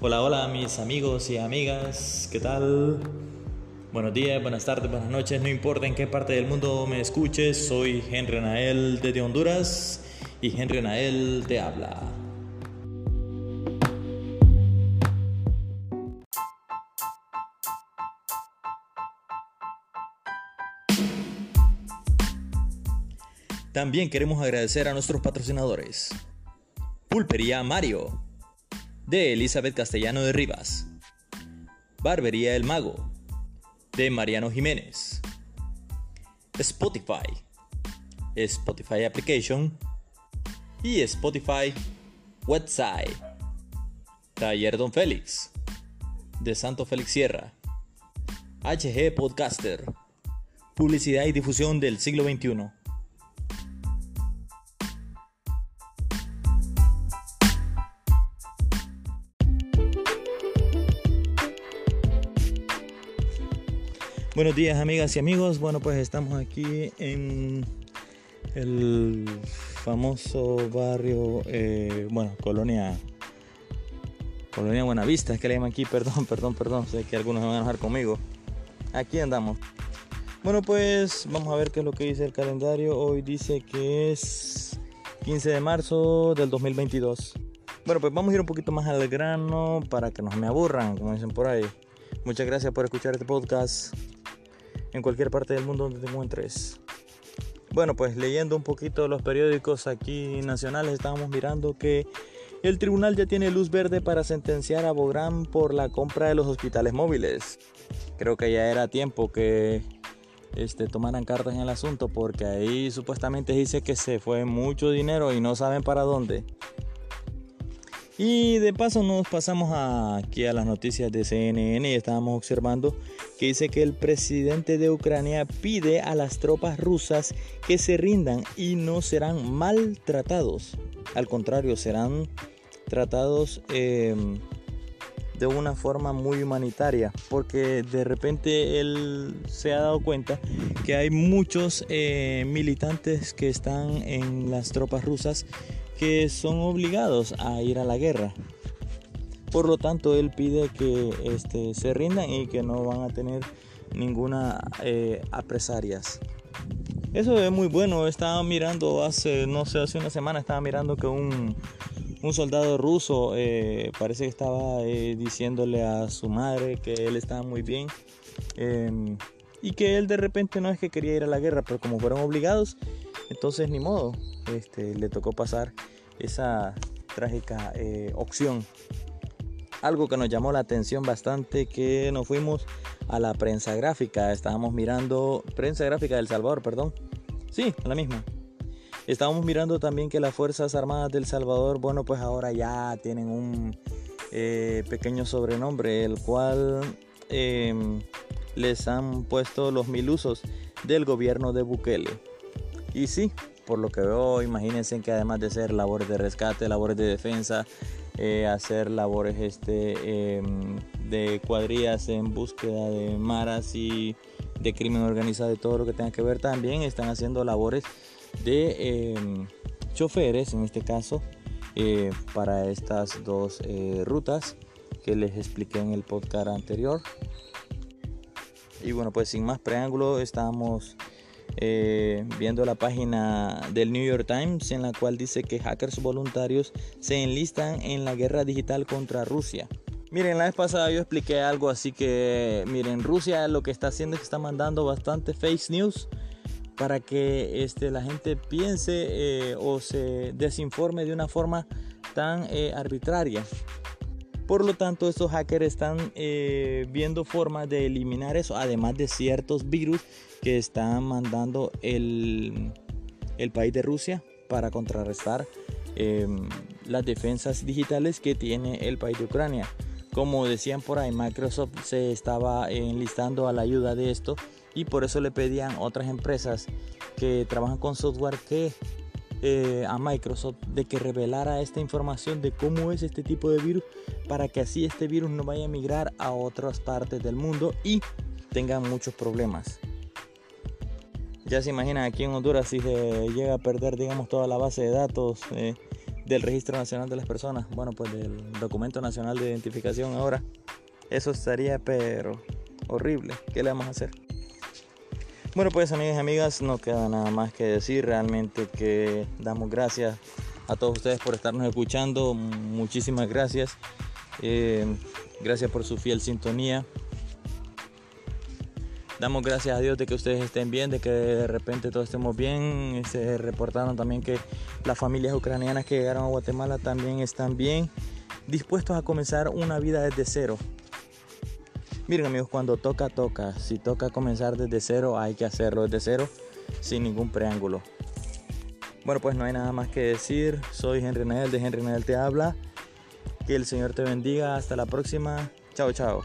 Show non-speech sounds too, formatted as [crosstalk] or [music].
Hola, hola mis amigos y amigas, ¿qué tal? Buenos días, buenas tardes, buenas noches, no importa en qué parte del mundo me escuches, soy Henry Nael desde Honduras y Henry Nael te habla. También queremos agradecer a nuestros patrocinadores. Pulpería Mario, de Elizabeth Castellano de Rivas. Barbería El Mago, de Mariano Jiménez. Spotify, Spotify Application y Spotify Website. Taller Don Félix, de Santo Félix Sierra. HG Podcaster, publicidad y difusión del siglo XXI. Buenos días amigas y amigos, bueno pues estamos aquí en el famoso barrio, eh, bueno, colonia, colonia Buenavista, es que le llaman aquí, perdón, [laughs] perdón, perdón, sé que algunos van a enojar conmigo. Aquí andamos. Bueno pues vamos a ver qué es lo que dice el calendario, hoy dice que es 15 de marzo del 2022. Bueno pues vamos a ir un poquito más al grano para que no me aburran, como dicen por ahí. Muchas gracias por escuchar este podcast en cualquier parte del mundo donde te encuentres. Bueno, pues leyendo un poquito los periódicos aquí nacionales, estábamos mirando que el tribunal ya tiene luz verde para sentenciar a Bográn por la compra de los hospitales móviles. Creo que ya era tiempo que este, tomaran cartas en el asunto porque ahí supuestamente dice que se fue mucho dinero y no saben para dónde. Y de paso nos pasamos aquí a las noticias de CNN y estábamos observando que dice que el presidente de Ucrania pide a las tropas rusas que se rindan y no serán maltratados. Al contrario, serán tratados em, de una forma muy humanitaria porque de repente él se ha dado cuenta que hay muchos eh, militantes que están en las tropas rusas que son obligados a ir a la guerra. Por lo tanto, él pide que este, se rindan y que no van a tener ninguna eh. Eso es muy bueno. Estaba mirando hace, no sé, hace una semana estaba mirando que un, soldado ruso eh, parece que estaba eh, diciéndole a su madre que él estaba muy bien em, y que él de repente no es que quería ir a la guerra, pero como fueron obligados, entonces ni modo, este, le tocó pasar esa trágica eh, opción. Algo que nos llamó la atención bastante que nos fuimos a la prensa gráfica. Estábamos mirando prensa gráfica del Salvador, perdón. Sí, la misma. Estábamos mirando también que las Fuerzas Armadas del Salvador, bueno, pues ahora ya tienen un eh, pequeño sobrenombre, el cual em, les han puesto los mil usos del gobierno de Bukele. Y sí, por lo que veo, imagínense que además de hacer labores de rescate, labores de defensa, eh, hacer labores este, em, de cuadrillas en búsqueda de maras y de crimen organizado y todo lo que tenga que ver, también están haciendo labores de em, choferes, en este caso, eh, para estas dos eh, rutas que les expliqué en el podcast anterior. Y bueno, pues sin más preámbulo, estamos eh, viendo la página del New York Times en la cual dice que hackers voluntarios se enlistan en la guerra digital contra Rusia. Miren, la vez pasada yo expliqué algo así que, miren, Rusia lo que está haciendo es que está mandando bastante fake news para que este, la gente piense eh, o se desinforme de una forma tan eh, arbitraria. Por lo tanto, estos hackers están viendo formas de eliminar eso, además de ciertos virus que está mandando el, país de Rusia para contrarrestar em, las defensas digitales que tiene el país de Ucrania. Como decían por ahí, Microsoft se estaba enlistando a la ayuda de esto y por eso le pedían otras empresas que trabajan con software que eh, a Microsoft de que revelara esta información de cómo es este tipo de virus para que así este virus no vaya a migrar a otras partes del mundo y tenga muchos problemas. Ya se imaginan aquí en Honduras si se llega a perder, digamos, toda la base de datos eh, del Registro Nacional de las Personas, bueno, pues del Documento Nacional de Identificación ahora. Eso estaría pero horrible. ¿Qué le vamos a hacer? Bueno, pues amigas y amigas, no queda nada más que decir. Realmente que damos gracias a todos ustedes por estarnos escuchando. Muchísimas gracias. Eh, gracias por su fiel sintonía. Damos gracias a Dios de que ustedes estén bien, de que de repente todos estemos bien. Se reportaron también que las familias ucranianas que llegaron a Guatemala también están bien, dispuestos a comenzar una vida desde cero. Miren amigos, cuando toca, toca. Si toca comenzar desde cero, hay que hacerlo desde cero, sin ningún preámbulo. Bueno, pues no hay nada más que decir. Soy Henry Nael de Henry Nael Te Habla. Que el Señor te bendiga. Hasta la próxima. Chao, chao.